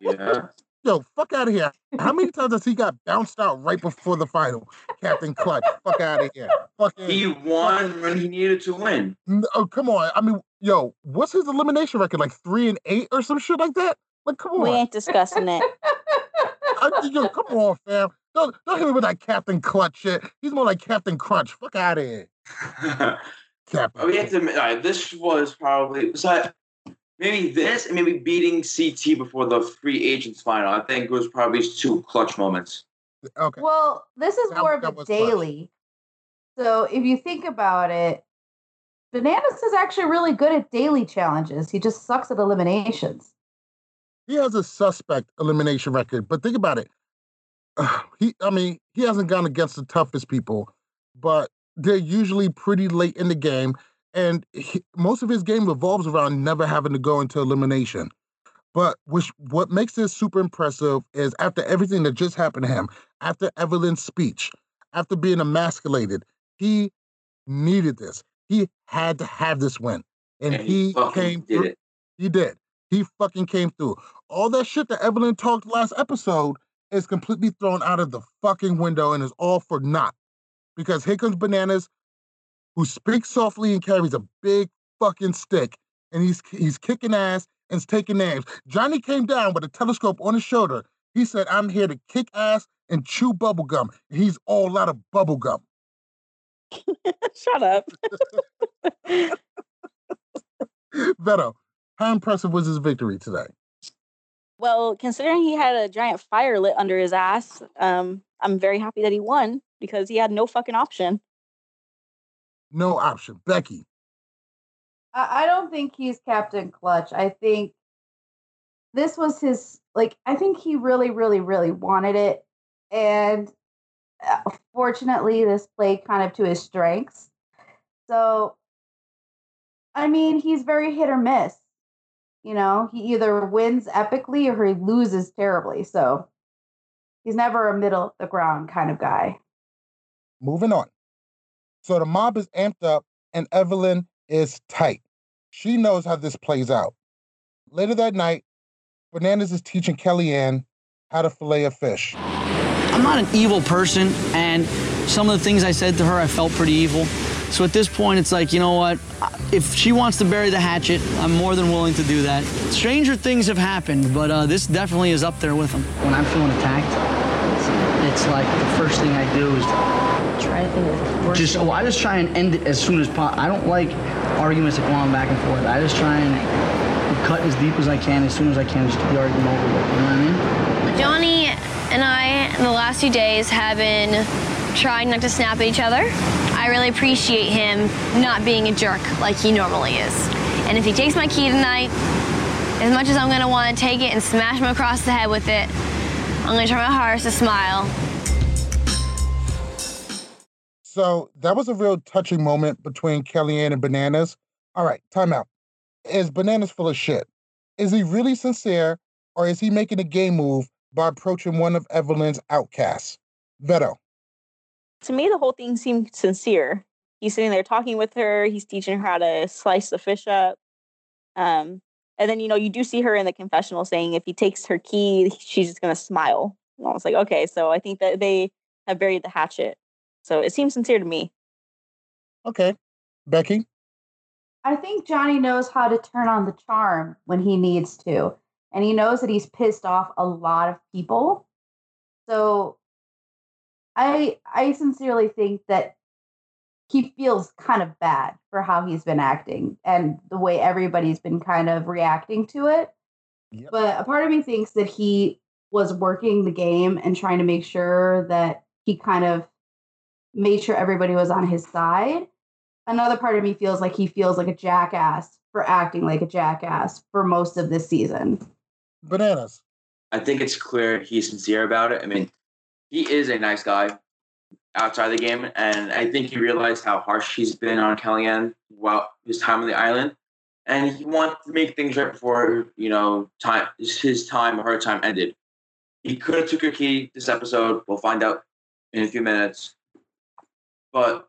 Speaker 2: Yeah.
Speaker 1: Yo, fuck out of here. How many times has he got bounced out right before the final? Captain Clutch, fuck out of here. Fuck
Speaker 2: He won when he needed to win.
Speaker 1: N- Oh, come on. I mean, yo, what's his elimination record? Like three and eight or some shit like that? Like, come on.
Speaker 3: We ain't discussing it.
Speaker 1: I, yo, come on, fam. Don't don't hit me with that Captain Clutch shit. He's more like Captain Crunch. Fuck out of here. Captain.
Speaker 2: We have to admit, all right, this was probably was that maybe this and maybe beating CT before the free agents final. I think was probably two clutch moments.
Speaker 1: Okay.
Speaker 4: Well, this is
Speaker 1: That-
Speaker 4: more of a
Speaker 1: was clutch.
Speaker 4: daily. So if you think about it, Bananas is actually really good at daily challenges. He just sucks at eliminations.
Speaker 1: He has a suspect elimination record, but think about it. he, I mean, he hasn't gone against the toughest people, but they're usually pretty late in the game, and he, most of his game revolves around never having to go into elimination. But which what makes this super impressive is after everything that just happened to him, after Evelyn's speech, after being emasculated, he needed this. He had to have this win, and,
Speaker 2: And he
Speaker 1: he came through.
Speaker 2: it.
Speaker 1: He did. He fucking came through. All that shit that Evelyn talked last episode is completely thrown out of the fucking window and is all for naught. Because here comes Bananas, who speaks softly and carries a big fucking stick, and he's he's kicking ass and is taking names. Johnny came down with a telescope on his shoulder. He said, I'm here to kick ass and chew bubblegum. And he's all out of bubblegum.
Speaker 3: Shut up.
Speaker 1: Veto, how impressive was his victory today?
Speaker 3: Well, considering he had a giant fire lit under his ass, um, I'm very happy that he won because he had no fucking option.
Speaker 1: No option. Becky,
Speaker 4: I, don't think he's Captain Clutch. I think this was his like I think he really, really, really wanted it. And uh, fortunately this played kind of to his strengths. So I mean, he's very hit or miss. You know, he either wins epically or he loses terribly. So he's never a middle of the ground kind of guy.
Speaker 1: moving on. So the mob is amped up and Evelyn is tight. She knows how this plays out. Later that night, Bananas is teaching Kellyanne how to fillet a fish.
Speaker 9: I'm not an evil person, and some of the things I said to her, I felt pretty evil. So at this point, it's like, you know what? If she wants to bury the hatchet, I'm more than willing to do that. Stranger things have happened, but uh, this definitely is up there with them. When I'm feeling attacked, it's, it's like the first thing I do is
Speaker 11: Try to think of the worst.
Speaker 9: just, oh, I just try and end it as soon as possible. I don't like arguments that go on back and forth. I just try and cut as deep as I can, as soon as I can, just to get the argument over with. You know what I mean?
Speaker 14: Johnny and I, in the last few days, have been trying not to snap at each other. I really appreciate him not being a jerk like he normally is. And if he takes my key tonight, as much as I'm gonna want to take it and smash him across the head with it, I'm gonna try my hardest to smile.
Speaker 1: So that was a real touching moment between Kellyanne and Bananas. All right, time out. Is Bananas full of shit? Is he really sincere or is he making a game move by approaching one of Evelyn's outcasts? Veto.
Speaker 3: To me, the whole thing seemed sincere. He's sitting there talking with her. He's teaching her how to slice the fish up. Um, and then you know you do see her in the confessional saying if he takes her key, she's just gonna smile. And I was like, okay, so I think that they have buried the hatchet. So it seems sincere to me.
Speaker 1: Okay. Becky?
Speaker 4: I think Johnny knows how to turn on the charm when he needs to. And he knows that he's pissed off a lot of people. So I I sincerely think that he feels kind of bad for how he's been acting and the way everybody's been kind of reacting to it. But a part of me thinks that he was working the game and trying to make sure that he kind of made sure everybody was on his side another part of me feels like he feels like a jackass for acting like a jackass for most of this season.
Speaker 1: Bananas.
Speaker 2: I think it's clear he's sincere about it. I mean, he is a nice guy outside the game, and I think he realized how harsh he's been on Kellyanne while his time on the island, and he wanted to make things right before you know time his time or her time ended. He could have took her key this episode. We'll find out in a few minutes, but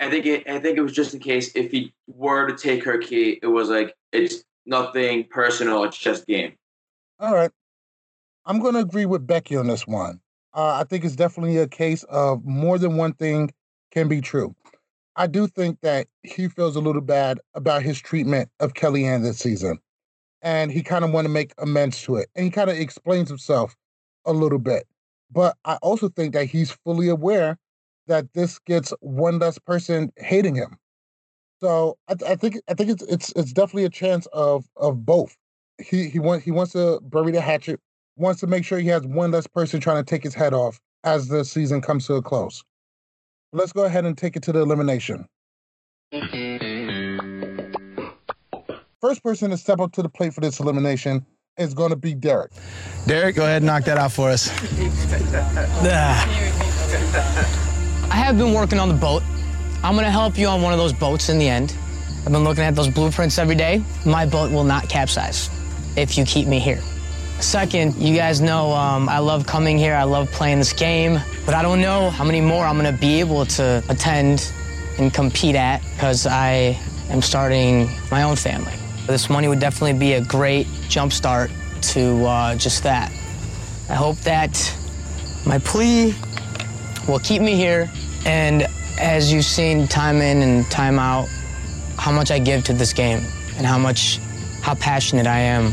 Speaker 2: I think it. I think it was just in case if he were to take her key, it was like it's nothing personal. It's just game.
Speaker 1: All right. I'm going to agree with Becky on this one. Uh, I think it's definitely a case of more than one thing can be true. I do think that he feels a little bad about his treatment of Kellyanne this season. And he kind of want to make amends to it. And he kind of explains himself a little bit. But I also think that he's fully aware that this gets one less person hating him. So I, th- I think I think it's it's it's definitely a chance of of both. He he wants he wants to bury the hatchet, wants to make sure he has one less person trying to take his head off as the season comes to a close. Let's go ahead and take it to the elimination. First person to step up to the plate for this elimination is going to be Derrick.
Speaker 8: Derrick, go ahead and knock that out for us.
Speaker 15: I have been working on the boat. I'm gonna help you on one of those boats in the end. I've been looking at those blueprints every day. My boat will not capsize if you keep me here. Second, you guys know um, I love coming here. I love playing this game, but I don't know how many more I'm gonna be able to attend and compete at because I am starting my own family. This money would definitely be a great jump start to uh, just that. I hope that my plea will keep me here, and as you've seen time in and time out, how much I give to this game and how much, how passionate I am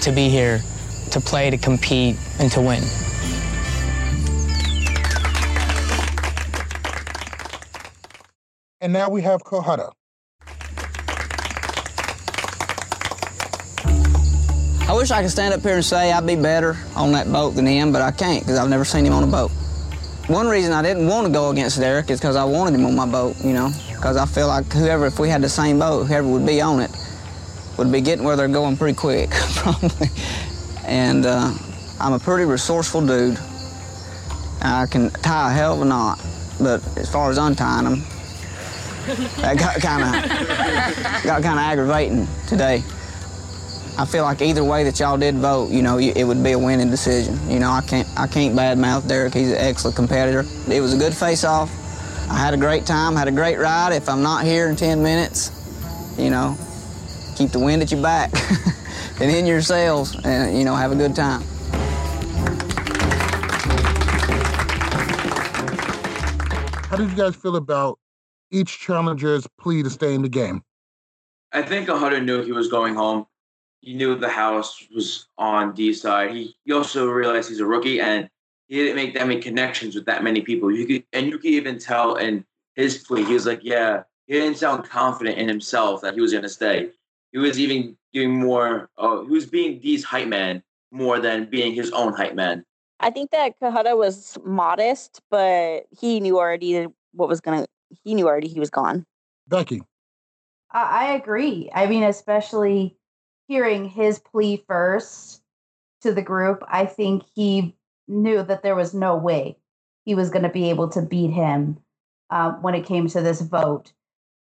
Speaker 15: to be here, to play, to compete, and to win.
Speaker 1: And now we have Cohutta.
Speaker 9: I wish I could stand up here and say I'd be better on that boat than him, but I can't because I've never seen him on a boat. One reason I didn't want to go against Derrick is because I wanted him on my boat, you know, because I feel like whoever, if we had the same boat, whoever would be on it would be getting where they're going pretty quick, probably. And uh, I'm a pretty resourceful dude. I can tie a hell of a knot, but as far as untying them, that got kind of got kind of aggravating today. I feel like either way that y'all did vote, you know, it would be a winning decision. You know, I can't I can't badmouth Derrick. He's an excellent competitor. It was a good face-off. I had a great time, had a great ride. If I'm not here in 10 minutes, you know, keep the wind at your back and in your sails and, you know, have a good time.
Speaker 1: How did you guys feel about each challenger's plea to stay in the game?
Speaker 2: I think Hunter knew he was going home. He knew the house was on D's side. He, he also realized he's a rookie and he didn't make that many connections with that many people. You could and you could even tell in his plea, he was like, yeah, he didn't sound confident in himself that he was gonna stay. He was even doing more uh, he was being D's hype man more than being his own hype man.
Speaker 3: I think that Cohutta was modest, but he knew already what was gonna. He knew already he was gone.
Speaker 1: Becky,
Speaker 4: I, I agree. I mean, especially hearing his plea first to the group, I think he knew that there was no way he was going to be able to beat him uh, when it came to this vote.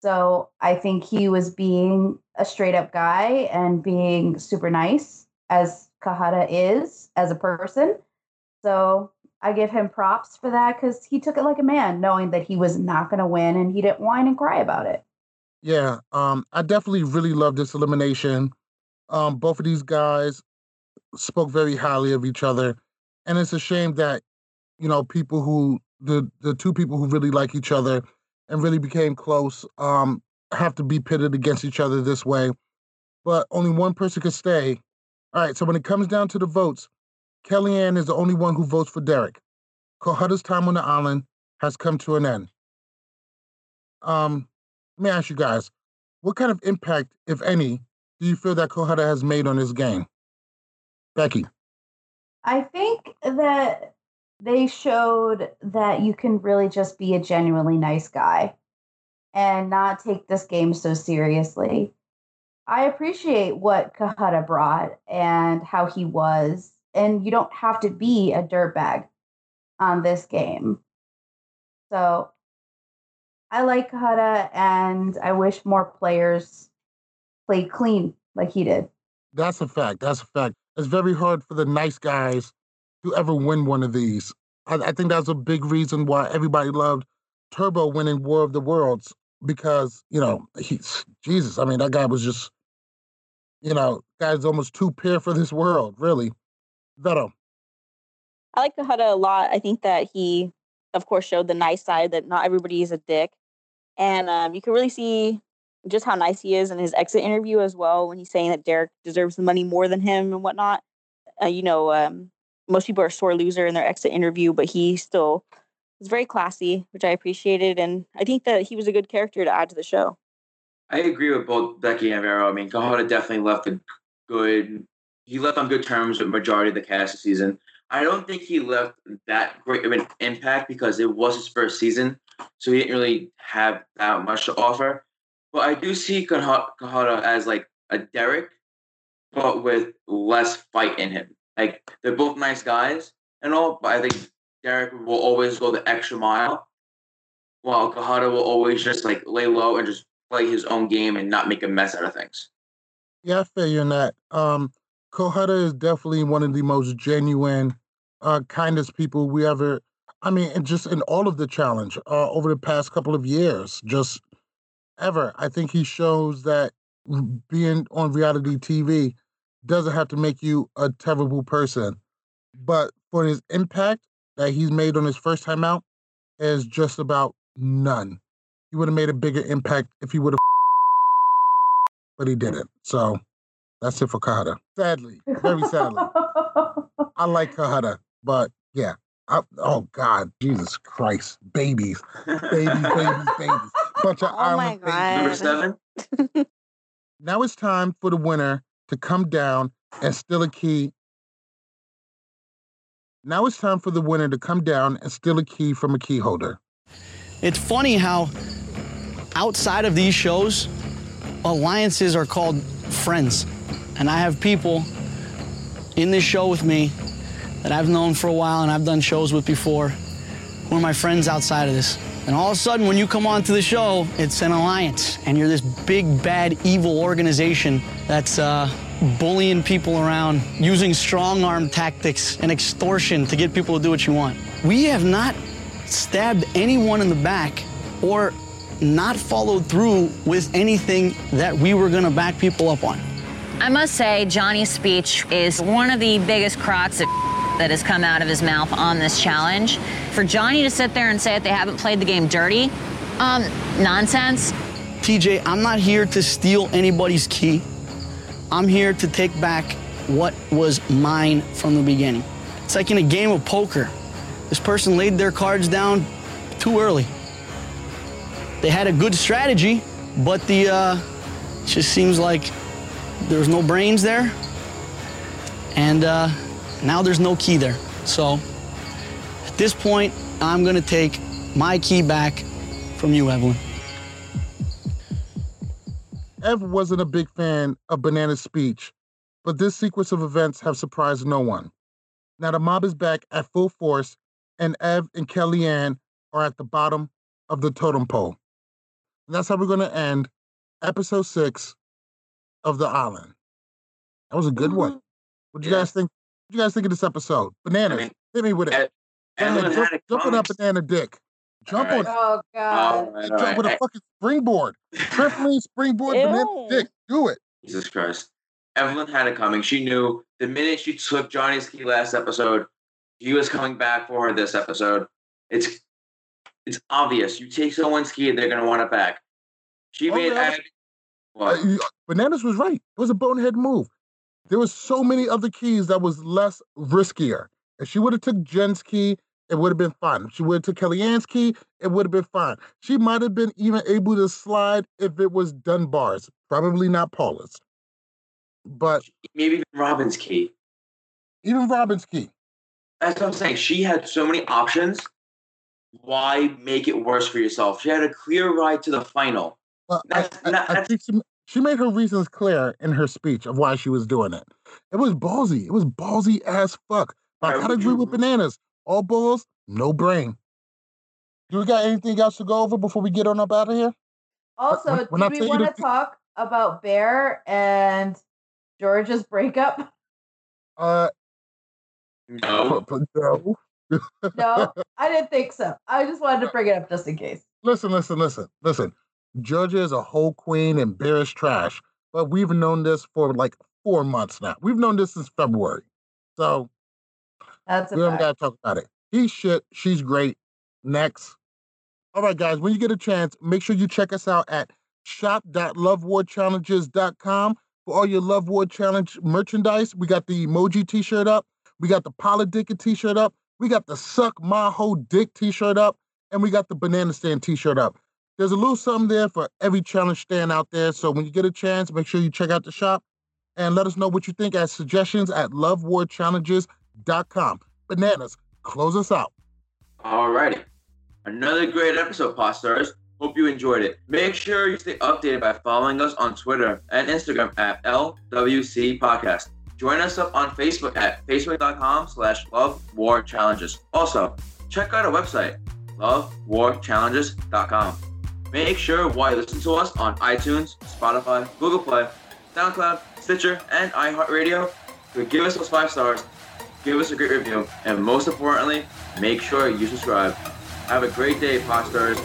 Speaker 4: So I think he was being a straight up guy and being super nice, as Cohutta is as a person. So I give him props for that because he took it like a man, knowing that he was not going to win and he didn't whine and cry about it.
Speaker 1: Yeah, um, I definitely really love this elimination. Um, both of these guys spoke very highly of each other, and it's a shame that you know people who the the two people who really like each other and really became close um, have to be pitted against each other this way. But only one person could stay. All right, so when it comes down to the votes, Kellyanne is the only one who votes for Derrick. Cohutta's time on the island has come to an end. Um, let me ask you guys, what kind of impact, if any, do you feel that Cohutta has made on this game? Becky.
Speaker 4: I think that they showed that you can really just be a genuinely nice guy and not take this game so seriously. I appreciate what Cohutta brought and how he was, and you don't have to be a dirtbag on this game. So I like Cohutta, and I wish more players played clean like he did.
Speaker 1: That's a fact. That's a fact. It's very hard for the nice guys to ever win one of these. I, I think that's a big reason why everybody loved Turbo winning War of the Worlds because you know he's Jesus. I mean, that guy was just, you know, guy's almost too pure for this world, really. Veto.
Speaker 3: I like Cohutta a lot. I think that he, of course, showed the nice side that not everybody is a dick, and um, you can really see just how nice he is in his exit interview as well when he's saying that Derrick deserves the money more than him and whatnot. Uh, you know, um, most people are sore loser in their exit interview, but he still was very classy, which I appreciated, and I think that he was a good character to add to the show.
Speaker 2: I agree with both Becky and Vero. I mean, Cohutta definitely left a good. He left on good terms with majority of the cast this season. I don't think he left that great of an impact because it was his first season, so he didn't really have that much to offer. But I do see Cohutta as like a Derrick, but with less fight in him. Like they're both nice guys and all, but I think Derrick will always go the extra mile, while Cohutta will always just like lay low and just play his own game and not make a mess out of things.
Speaker 1: Yeah, I feel you in that. Um, Cohutta is definitely one of the most genuine, uh, kindest people we ever. I mean, and just in all of the challenge uh, over the past couple of years, just ever. I think he shows that being on reality TV doesn't have to make you a terrible person, but for his impact that he's made on his first time out is just about none. He would have made a bigger impact if he would have, but he didn't. So that's it for Cohutta. Sadly, very sadly. I like Cohutta, but yeah. I, oh God, Jesus Christ, babies, babies, babies, babies, bunch of
Speaker 3: Oh
Speaker 1: island babies.
Speaker 2: Number seven.
Speaker 1: Now it's time for the winner to come down and steal a key. Now it's time for the winner to come down and steal a key from a key holder.
Speaker 9: It's funny how outside of these shows, alliances are called friends. And I have people in this show with me that I've known for a while and I've done shows with before who are my friends outside of this. And all of a sudden, when you come onto the show, it's an alliance, and you're this big, bad, evil organization that's uh, bullying people around, using strong arm tactics and extortion to get people to do what you want. We have not stabbed anyone in the back or not followed through with anything that we were gonna back people up on.
Speaker 6: I must say, Johnny's speech is one of the biggest crocs of that has come out of his mouth on this challenge. For Johnny to sit there and say that they haven't played the game dirty, um, nonsense.
Speaker 9: TJ, I'm not here to steal anybody's key. I'm here to take back what was mine from the beginning. It's like in a game of poker. This person laid their cards down too early. They had a good strategy, but the uh, just seems like there was no brains there, and uh, now there's no key there. So at this point, I'm gonna take my key back from you, Evelyn.
Speaker 1: Ev wasn't a big fan of Banana's speech, but this sequence of events have surprised no one. Now the mob is back at full force, and Ev and Kellyanne are at the bottom of the totem pole. And that's how we're going to end episode six of The Island. That was a good one. Mm-hmm. What do you guys think? What do you guys think of this episode? Bananas, hit me with it. Go ahead,
Speaker 2: Evelyn
Speaker 1: jump,
Speaker 2: had a
Speaker 1: jump on that
Speaker 2: comment.
Speaker 1: banana dick. Jump on it.
Speaker 4: Oh God.
Speaker 2: All right, all
Speaker 1: Jump with a fucking springboard. Trampoline springboard banana dick. Do it.
Speaker 2: Jesus Christ. Evelyn had it coming. She knew the minute she took Johnny's key last episode, he was coming back for her this episode. It's it's obvious. You take someone's key, they're gonna want it back. She
Speaker 1: Oh,
Speaker 2: made
Speaker 1: yeah.
Speaker 2: Ag-
Speaker 1: Uh,
Speaker 2: what?
Speaker 1: you- Bananas was right. It was a bonehead move. There was so many other keys that was less riskier. If she would have took Jen's key, it would have been fine. If she would have took Kellyanne's key, it would have been fine. She might have been even able to slide if it was Dunbar's. Probably not Paula's. But
Speaker 2: Maybe even Robin's key.
Speaker 1: even Robin's key.
Speaker 2: That's what I'm saying. She had so many options. Why make it worse for yourself? She had a clear ride to the final.
Speaker 1: Well, I,
Speaker 2: That's
Speaker 1: I,
Speaker 2: not-
Speaker 1: I think she, she made her reasons clear in her speech of why she was doing it. It was ballsy. It was ballsy as fuck. I gotta agree with bananas. All balls, no brain. Do we got anything else to go over before we get on up out of here?
Speaker 4: Also,
Speaker 1: when I
Speaker 4: do we want
Speaker 1: to
Speaker 4: talk about Bear and George's breakup?
Speaker 1: Uh,
Speaker 2: No.
Speaker 1: no.
Speaker 4: No, I didn't think so. I just wanted to bring it up just in case.
Speaker 1: Listen, listen, listen, listen. Georgia is a whole queen and Bear is trash. But we've known this for like four months now. We've known this since February. So
Speaker 4: That's
Speaker 1: we haven't got to talk about it. He's shit. She's great. Next. All right, guys, when you get a chance, make sure you check us out at shop.lovewardchallenges.com for all your Love War Challenge merchandise. We got the emoji t shirt up. We got the Politicking t-shirt up. We got the Suck My Whole Dick t-shirt up. And we got the Banana Stand t-shirt up. There's a little something there for every challenge stand out there. So when you get a chance, make sure you check out the shop and let us know what you think as suggestions at lovewarchallenges.com. Bananas, close us out.
Speaker 2: Alrighty. Another great episode, Pot Stars. Hope you enjoyed it. Make sure you stay updated by following us on Twitter and Instagram at LWC Podcast. Join us up on Facebook at facebook.com slash love war challenges. Also, check out our website, lovewarchallenges.com. Make sure while you listen to us on iTunes, Spotify, Google Play, SoundCloud, Stitcher, and iHeartRadio to give us those five stars, give us a great review, and most importantly, make sure you subscribe. Have a great day, Pot Stars.